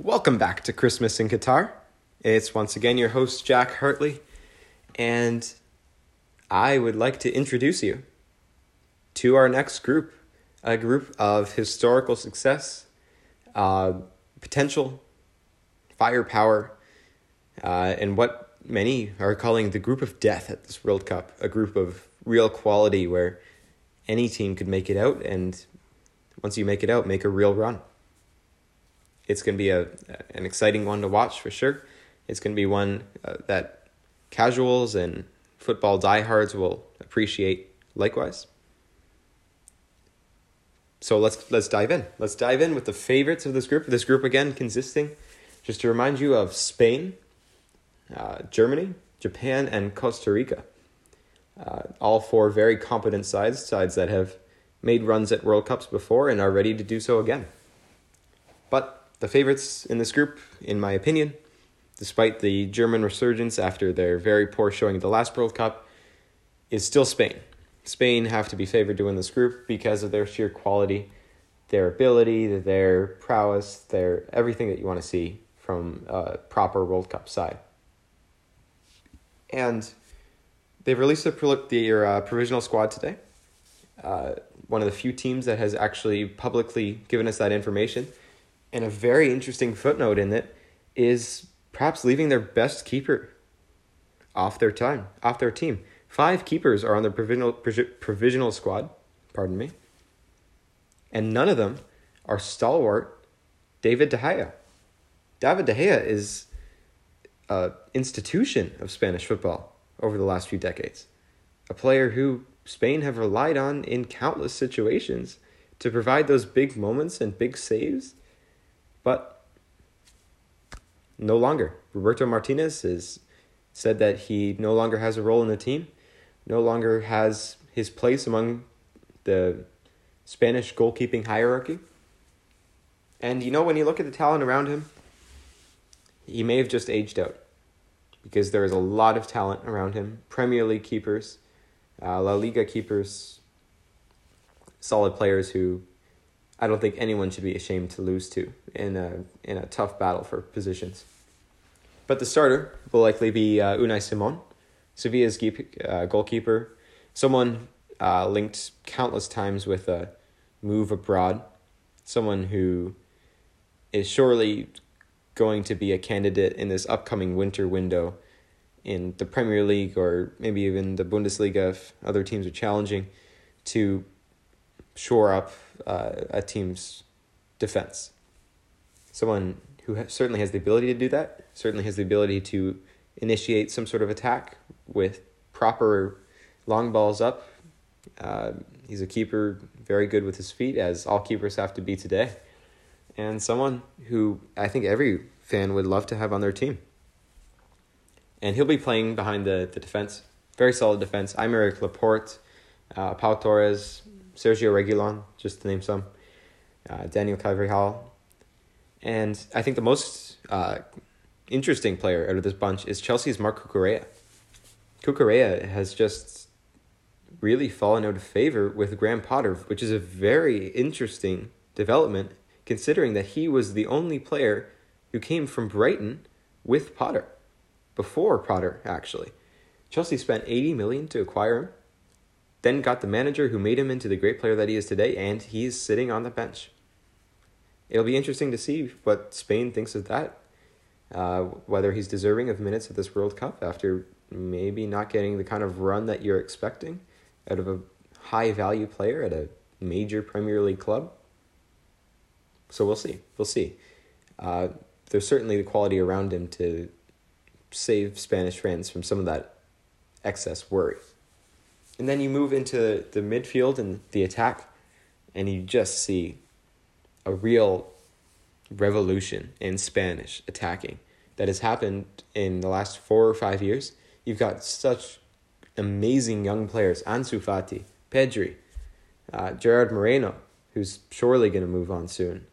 Welcome back to Christmas in Qatar. It's once again your host, Jack Hartley, and I would like to introduce you to our next group a group of historical success, uh, potential, firepower, uh, and what many are calling the group of death at this World Cup, a group of real quality where any team could make it out, and once you make it out, make a real run it's going to be a an exciting one to watch for sure. It's going to be one uh, that casuals and football diehards will appreciate likewise. So let's let's dive in. Let's dive in with the favorites of this group. This group again consisting, just to remind you of Spain, uh, Germany, Japan, and Costa Rica. Uh, all four very competent sides, sides that have made runs at World Cups before and are ready to do so again. But the favorites in this group, in my opinion, despite the German resurgence after their very poor showing at the last World Cup, is still Spain. Spain have to be favored to win this group because of their sheer quality, their ability, their prowess, their everything that you want to see from a proper World Cup side. And they've released their uh, provisional squad today. Uh, one of the few teams that has actually publicly given us that information and a very interesting footnote in it is perhaps leaving their best keeper off their time, off their team. Five keepers are on the provisional provisional squad, pardon me. And none of them are stalwart David De Gea. David De Gea is an institution of Spanish football over the last few decades. A player who Spain have relied on in countless situations to provide those big moments and big saves but no longer. Roberto Martinez has said that he no longer has a role in the team, no longer has his place among the Spanish goalkeeping hierarchy. And you know, when you look at the talent around him, he may have just aged out because there is a lot of talent around him. Premier League keepers, uh, La Liga keepers, solid players who I don't think anyone should be ashamed to lose to in a in a tough battle for positions. But the starter will likely be uh, Unai Simon, Sevilla's uh, goalkeeper, someone uh, linked countless times with a move abroad, someone who is surely going to be a candidate in this upcoming winter window in the Premier League or maybe even the Bundesliga if other teams are challenging to shore up uh, a team's defense. Someone who ha- certainly has the ability to do that, certainly has the ability to initiate some sort of attack with proper long balls up. Uh, he's a keeper, very good with his feet, as all keepers have to be today. And someone who I think every fan would love to have on their team. And he'll be playing behind the, the defense. Very solid defense. Aymeric Laporte, uh, Pau Torres, Sergio Reguilon, just to name some, uh, Daniel Carvajal. And I think the most uh, interesting player out of this bunch is Chelsea's Marc Cucurella. Cucurella has just really fallen out of favor with Graham Potter, which is a very interesting development considering that he was the only player who came from Brighton with Potter before Potter actually. Chelsea spent 80 million to acquire him then got the manager who made him into the great player that he is today, and he's sitting on the bench. It'll be interesting to see what Spain thinks of that. Uh, whether he's deserving of minutes at this World Cup after maybe not getting the kind of run that you're expecting out of a high value player at a major Premier League club. So we'll see. We'll see. Uh, there's certainly the quality around him to save Spanish fans from some of that excess worry. And then you move into the midfield and the attack, and you just see a real revolution in Spanish attacking that has happened in the last four or five years. You've got such amazing young players Ansu Fati, Pedri, uh, Gerard Moreno, who's surely going to move on soon.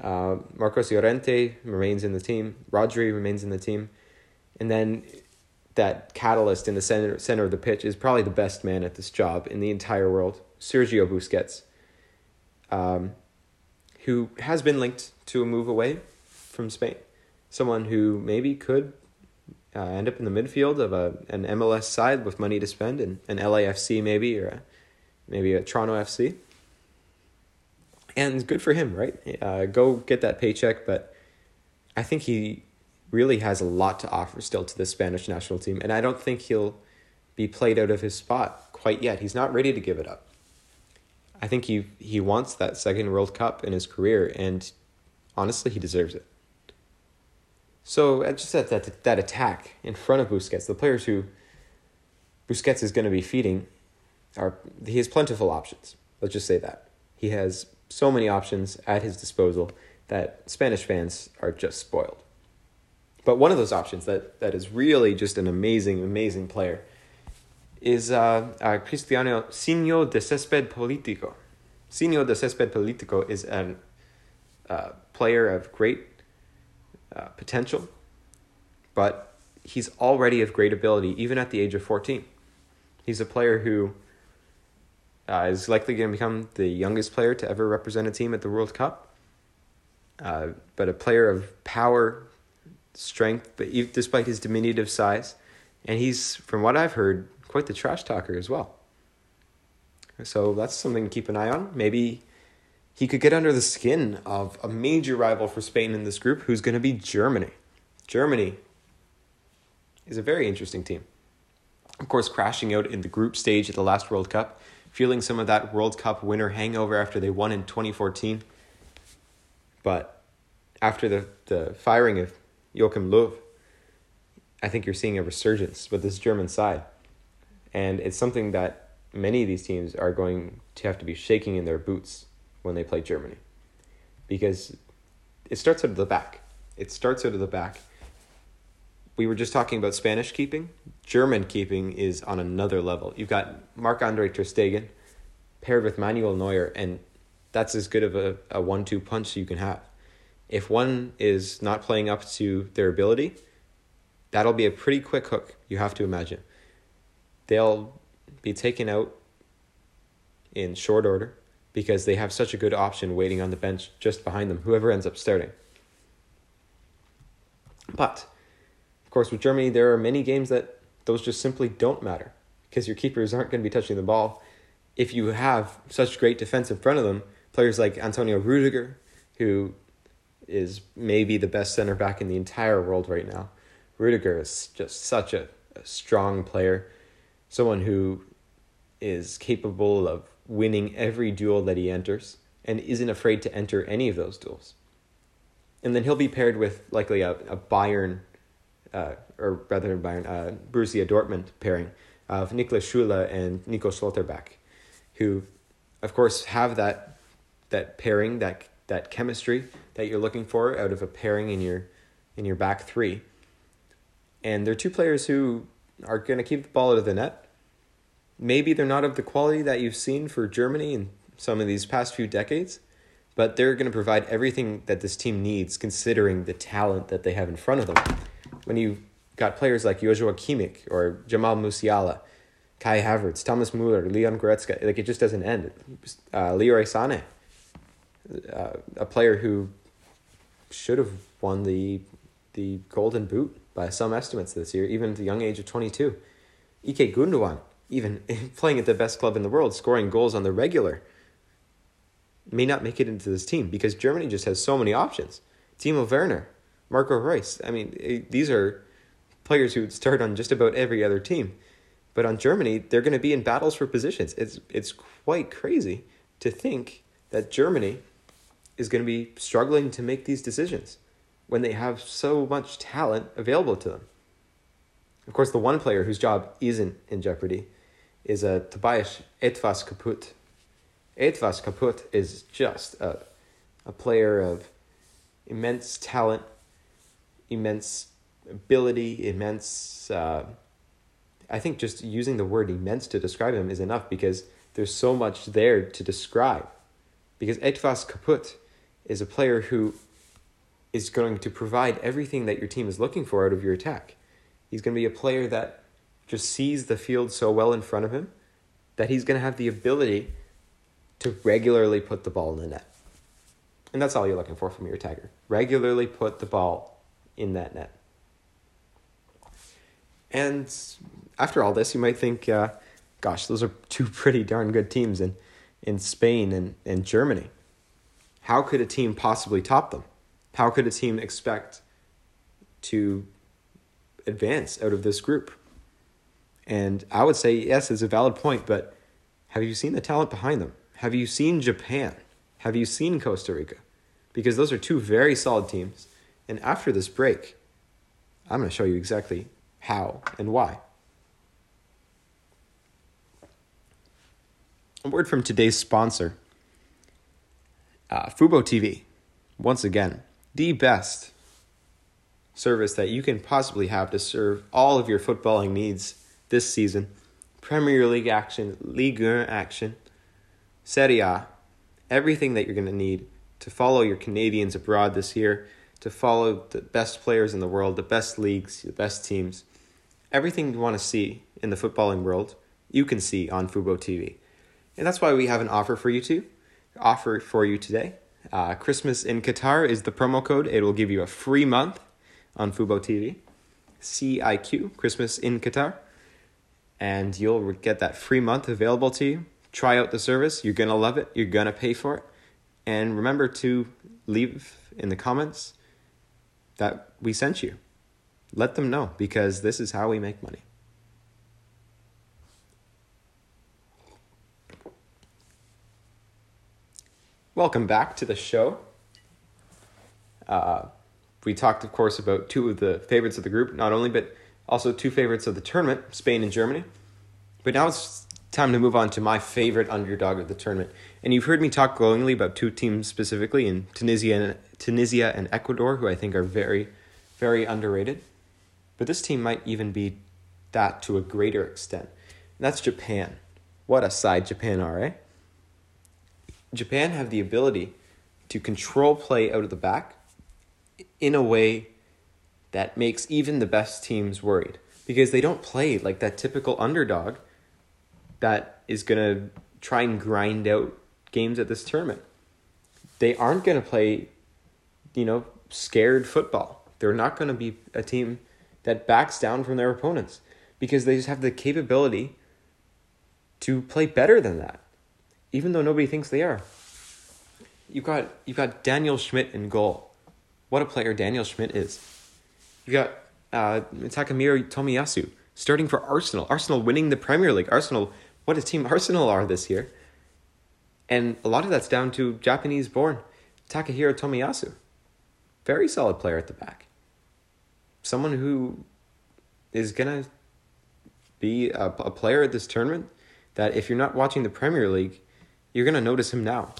Uh, Marcos Llorente remains in the team. Rodri remains in the team. And then that catalyst in the center center of the pitch is probably the best man at this job in the entire world, Sergio Busquets, um, who has been linked to a move away from Spain, someone who maybe could uh, end up in the midfield of a an MLS side with money to spend, and an LAFC maybe or a, maybe a Toronto FC. And good for him, right? Uh, go get that paycheck, but I think he really has a lot to offer still to the Spanish national team, and I don't think he'll be played out of his spot quite yet. He's not ready to give it up. I think he he wants that second World Cup in his career, and honestly, he deserves it. So uh, just that that that attack in front of Busquets, the players who Busquets is going to be feeding, are he has plentiful options. Let's just say that he has so many options at his disposal that Spanish fans are just spoiled. But one of those options that, that is really just an amazing, amazing player is uh, uh, Cristiano Sinio de Césped Político. Sinio de Césped Político is a uh, player of great uh, potential, but he's already of great ability, even at the age of 14. He's a player who uh, is likely going to become the youngest player to ever represent a team at the World Cup, uh, but a player of power, strength, but despite his diminutive size. And he's, from what I've heard, quite the trash talker as well. So that's something to keep an eye on. Maybe he could get under the skin of a major rival for Spain in this group, who's going to be Germany. Germany is a very interesting team. Of course, crashing out in the group stage at the last World Cup, feeling some of that World Cup winner hangover after they won in 2014. But after the, the firing of Joachim Löw, I think you're seeing a resurgence with this German side. And it's something that many of these teams are going to have to be shaking in their boots when they play Germany. Because it starts out of the back. It starts out of the back. We were just talking about Spanish keeping. German keeping is on another level. You've got Marc Andre Ter Stegen paired with Manuel Neuer, and that's as good of a, a one two punch you can have. If one is not playing up to their ability, that'll be a pretty quick hook, you have to imagine they'll be taken out in short order because they have such a good option waiting on the bench just behind them, whoever ends up starting. But, of course, with Germany, there are many games that those just simply don't matter because your keepers aren't going to be touching the ball. If you have such great defense in front of them, players like Antonio Rudiger, who is maybe the best center back in the entire world right now. Rudiger is just such a, a strong player someone who is capable of winning every duel that he enters and isn't afraid to enter any of those duels. And then he'll be paired with likely a, a Bayern, uh, or rather Bayern, uh, Borussia Dortmund pairing of Niklas Süle and Nico Schlotterbeck, who, of course, have that that pairing, that that chemistry that you're looking for out of a pairing in your in your back three. And they're two players who are going to keep the ball out of the net. Maybe they're not of the quality that you've seen for Germany in some of these past few decades, but they're going to provide everything that this team needs considering the talent that they have in front of them. When you've got players like Joshua Kimmich or Jamal Musiala, Kai Havertz, Thomas Muller, Leon Goretzka, like it just doesn't end. Uh, Leroy Sané, uh, a player who should have won the the Golden Boot by some estimates this year, even at the young age of 22. Ike Gundogan, even playing at the best club in the world, scoring goals on the regular, may not make it into this team because Germany just has so many options. Timo Werner, Marco Reus. I mean, eh, these are players who would start on just about every other team. But on Germany, they're going to be in battles for positions. It's it's quite crazy to think that Germany is going to be struggling to make these decisions when they have so much talent available to them. Of course, the one player whose job isn't in jeopardy is a uh, Tobias Etwas Kaputt. Etwas Kaputt is just a, a player of immense talent, immense ability, immense. Uh, I think just using the word immense to describe him is enough because there's so much there to describe. Because Etwas Kaputt is a player who is going to provide everything that your team is looking for out of your attack. He's going to be a player that just sees the field so well in front of him that he's going to have the ability to regularly put the ball in the net. And that's all you're looking for from your attacker. Regularly put the ball in that net. And after all this, you might think, uh, gosh, those are two pretty darn good teams in, in Spain and, and Germany. How could a team possibly top them? How could a team expect to advance out of this group? And I would say, yes, it's a valid point, but have you seen the talent behind them? Have you seen Japan? Have you seen Costa Rica? Because those are two very solid teams. And after this break, I'm going to show you exactly how and why. A word from today's sponsor, uh, Fubo TV. Once again, the best service that you can possibly have to serve all of your footballing needs this season. Premier League action, Ligue 1 action, Serie A, everything that you're going to need to follow your Canadians abroad this year, to follow the best players in the world, the best leagues, the best teams. Everything you want to see in the footballing world, you can see on Fubo TV. And that's why we have an offer for you to offer for you today. Uh, Christmas in Qatar is the promo code. It will give you a free month on Fubo TV. CIQ, Christmas in Qatar. And you'll get that free month available to you. Try out the service. You're going to love it. You're going to pay for it. And remember to leave in the comments that we sent you. Let them know because this is how we make money. Welcome back to the show. Uh, we talked, of course, about two of the favorites of the group, not only, but also two favorites of the tournament, Spain and Germany. But now it's time to move on to my favorite underdog of the tournament. And you've heard me talk glowingly about two teams specifically in Tunisia and, Tunisia and Ecuador, who I think are very, very underrated. But this team might even be that to a greater extent. And that's Japan. What a side Japan are, eh? Japan have the ability to control play out of the back in a way that makes even the best teams worried because they don't play like that typical underdog that is going to try and grind out games at this tournament. They aren't going to play, you know, scared football. They're not going to be a team that backs down from their opponents because they just have the capability to play better than that even though nobody thinks they are. You've got you've got Daniel Schmidt in goal. What a player Daniel Schmidt is. You've got uh, Takahiro Tomiyasu starting for Arsenal. Arsenal winning the Premier League. Arsenal, what a team Arsenal are this year. And a lot of that's down to Japanese born Takahiro Tomiyasu. Very solid player at the back. Someone who is going to be a, a player at this tournament that if you're not watching the Premier League, you're going to notice him now.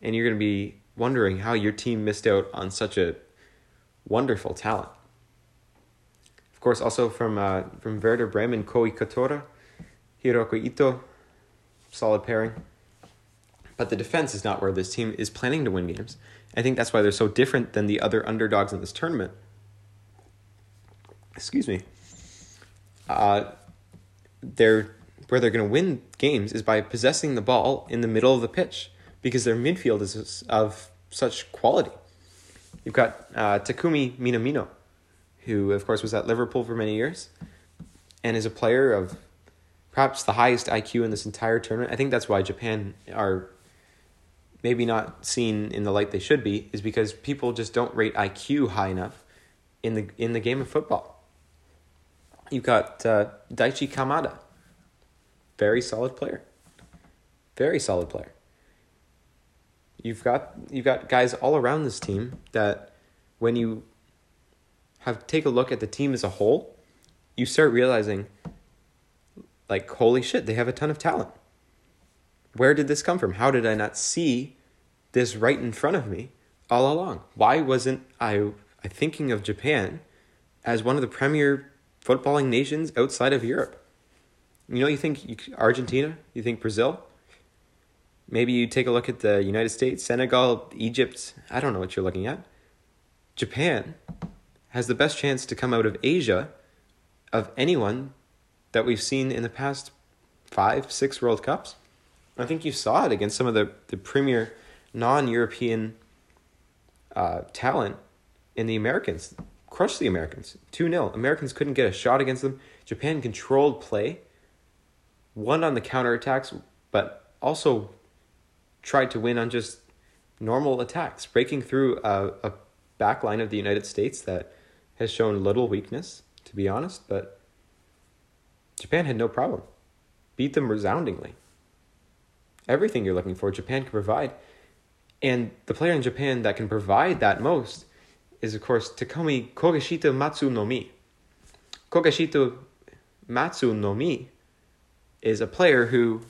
And you're going to be wondering how your team missed out on such a wonderful talent. Of course, also from uh, from Werder Bremen, Koi Katora, Hiroko Ito, solid pairing. But the defense is not where this team is planning to win games. I think that's why they're so different than the other underdogs in this tournament. Excuse me. Uh, they're where they're going to win games is by possessing the ball in the middle of the pitch because their midfield is of such quality. You've got uh, Takumi Minamino, who, of course, was at Liverpool for many years and is a player of perhaps the highest IQ in this entire tournament. I think that's why Japan are maybe not seen in the light they should be, is because people just don't rate IQ high enough in the in the game of football. You've got uh, Daichi Kamada, very solid player. Very solid player. You've got you've got guys all around this team that when you have take a look at the team as a whole, you start realizing like holy shit, they have a ton of talent. Where did this come from? How did I not see this right in front of me all along? Why wasn't I I thinking of Japan as one of the premier footballing nations outside of Europe? You know, you think Argentina, you think Brazil. Maybe you take a look at the United States, Senegal, Egypt. I don't know what you're looking at. Japan has the best chance to come out of Asia of anyone that we've seen in the past five, six World Cups. I think you saw it against some of the, the premier non European uh, talent, and the Americans crushed the Americans 2 0. Americans couldn't get a shot against them. Japan controlled play, won on the counterattacks, but also tried to win on just normal attacks, breaking through a, a back line of the United States that has shown little weakness, to be honest, but Japan had no problem. Beat them resoundingly. Everything you're looking for, Japan can provide. And the player in Japan that can provide that most is, of course, Takeshi Kogashito Matsunomi. Kogashito Matsunomi is a player who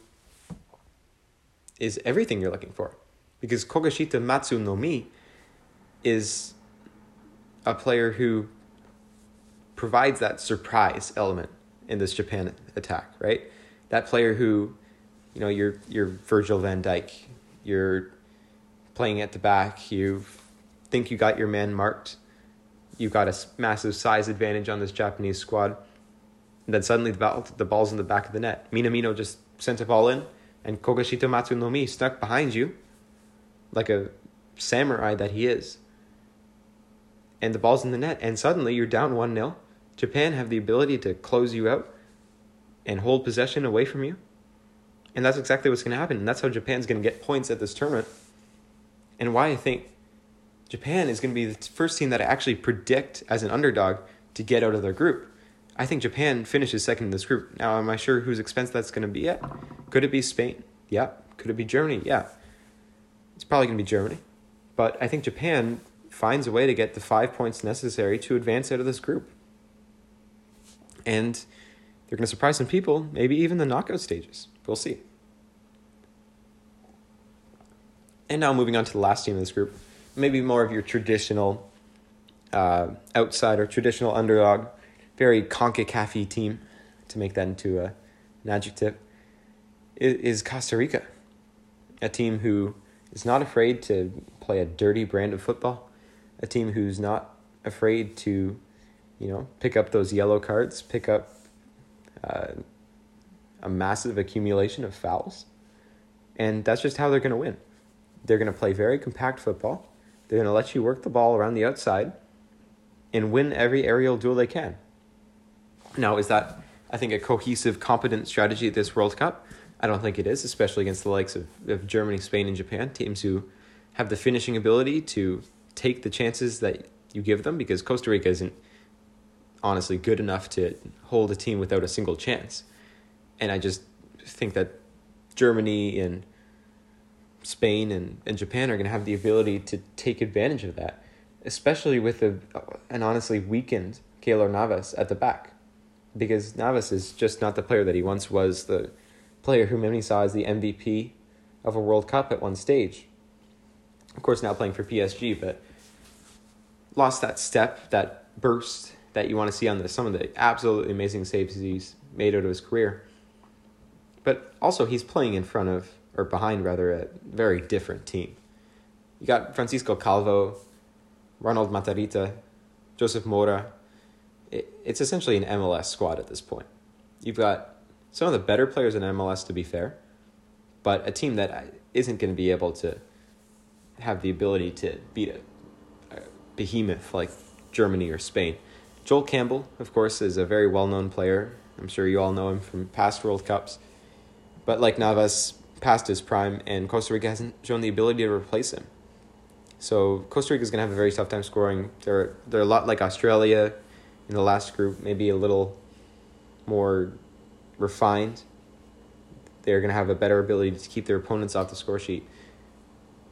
is everything you're looking for. Because Kogashito Matsunomi is a player who provides that surprise element in this Japan attack, right? That player who, you know, you're you're Virgil van Dijk, you're playing at the back, you think you got your man marked, you got a massive size advantage on this Japanese squad, and then suddenly the ball the ball's in the back of the net. Minamino just sent a ball in, and Kogashito Matsunomi stuck behind you, like a samurai that he is. And the ball's in the net, and suddenly you're down 1 0 Japan have the ability to close you out and hold possession away from you. And that's exactly what's going to happen. And that's how Japan's going to get points at this tournament. And why I think Japan is going to be the first team that I actually predict as an underdog to get out of their group. I think Japan finishes second in this group. Now, am I sure whose expense that's going to be at? Could it be Spain? Yeah. Could it be Germany? Yeah. It's probably going to be Germany. But I think Japan finds a way to get the five points necessary to advance out of this group and they're going to surprise some people, maybe even the knockout stages. We'll see. And now moving on to the last team in this group, maybe more of your traditional uh, outsider, traditional underdog, very CONCACAF team, to make that into a, an adjective, is Costa Rica. A team who is not afraid to play a dirty brand of football, a team who's not afraid to you know, pick up those yellow cards, pick up uh, a massive accumulation of fouls. And that's just how they're going to win. They're going to play very compact football. They're going to let you work the ball around the outside and win every aerial duel they can. Now, is that, I think, a cohesive, competent strategy at this World Cup? I don't think it is, especially against the likes of, of Germany, Spain, and Japan, teams who have the finishing ability to take the chances that you give them because Costa Rica isn't honestly good enough to hold a team without a single chance. And I just think that Germany and Spain and, and Japan are going to have the ability to take advantage of that, especially with a, an honestly weakened Keylor Navas at the back. Because Navas is just not the player that he once was, the player who many saw as the MVP of a World Cup at one stage. Of course, now playing for PSG, but lost that step, that burst that you want to see on the, some of the absolutely amazing saves he's made out of his career. But also, he's playing in front of, or behind rather, a very different team. You got Francisco Calvo, Ronald Matarita, Joseph Mora. It, it's essentially an MLS squad at this point. You've got some of the better players in MLS, to be fair, but a team that uh, isn't going to be able to have the ability to beat a, a behemoth like Germany or Spain. Joel Campbell, of course, is a very well known player. I'm sure you all know him from past World Cups. But like Navas, past his prime, and Costa Rica hasn't shown the ability to replace him. So Costa Rica is going to have a very tough time scoring. They're, they're a lot like Australia in the last group, maybe a little more refined. They're going to have a better ability to keep their opponents off the score sheet.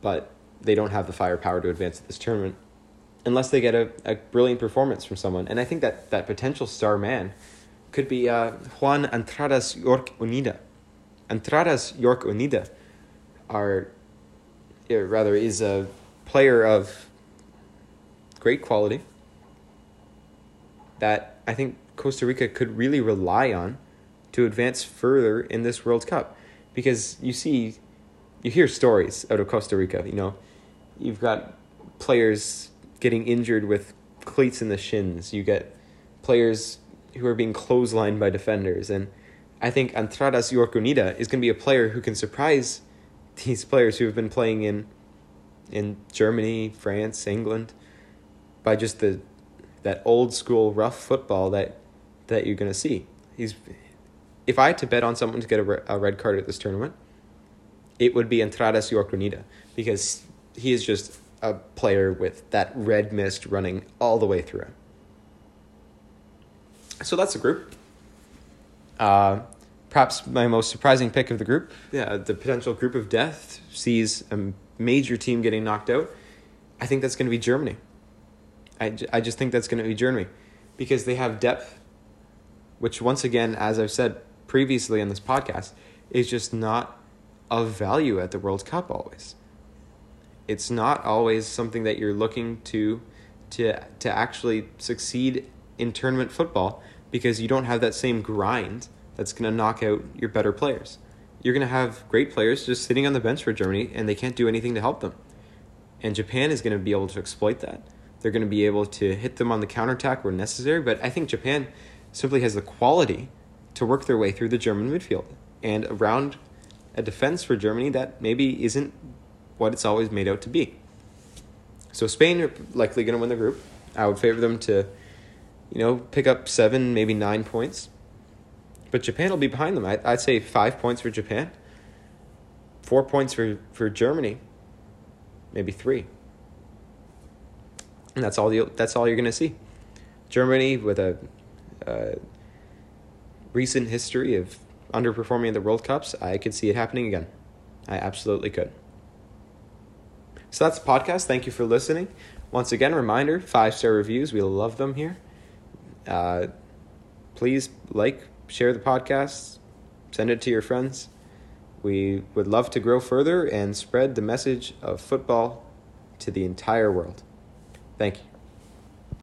But they don't have the firepower to advance at this tournament unless they get a, a brilliant performance from someone. And I think that that potential star man could be uh, Juan Entradas York Unida. Entradas York Unida are, rather, is a player of great quality that I think Costa Rica could really rely on to advance further in this World Cup. Because you see, you hear stories out of Costa Rica, you know, you've got players getting injured with cleats in the shins. You get players who are being clotheslined by defenders. And I think Entradas York Unida is going to be a player who can surprise these players who have been playing in in Germany, France, England, by just the that old school rough football that that you're going to see. He's if I had to bet on someone to get a, re- a red card at this tournament, it would be Entradas Yorkunida because he is just a player with that red mist running all the way through him. So that's the group. Uh, perhaps my most surprising pick of the group, yeah, the potential group of death sees a major team getting knocked out. I think that's going to be Germany. I, I just think that's going to be Germany because they have depth, which, once again, as I've said previously in this podcast, is just not of value at the World Cup always. It's not always something that you're looking to to to actually succeed in tournament football because you don't have that same grind that's going to knock out your better players. You're going to have great players just sitting on the bench for Germany and they can't do anything to help them. And Japan is going to be able to exploit that. They're going to be able to hit them on the counterattack where necessary, but I think Japan simply has the quality to work their way through the German midfield and around a defense for Germany that maybe isn't what it's always made out to be. So Spain are likely going to win the group. I would favor them to, you know, pick up seven, maybe nine points. But Japan will be behind them. I, I'd say five points for Japan, four points for, for Germany, maybe three. And that's all you, that's all you're going to see. Germany with a, a recent history of underperforming in the World Cups, I could see it happening again. I absolutely could. So that's the podcast. Thank you for listening. Once again, reminder five star reviews. We love them here. Uh, please like, share the podcast, send it to your friends. We would love to grow further and spread the message of football to the entire world. Thank you.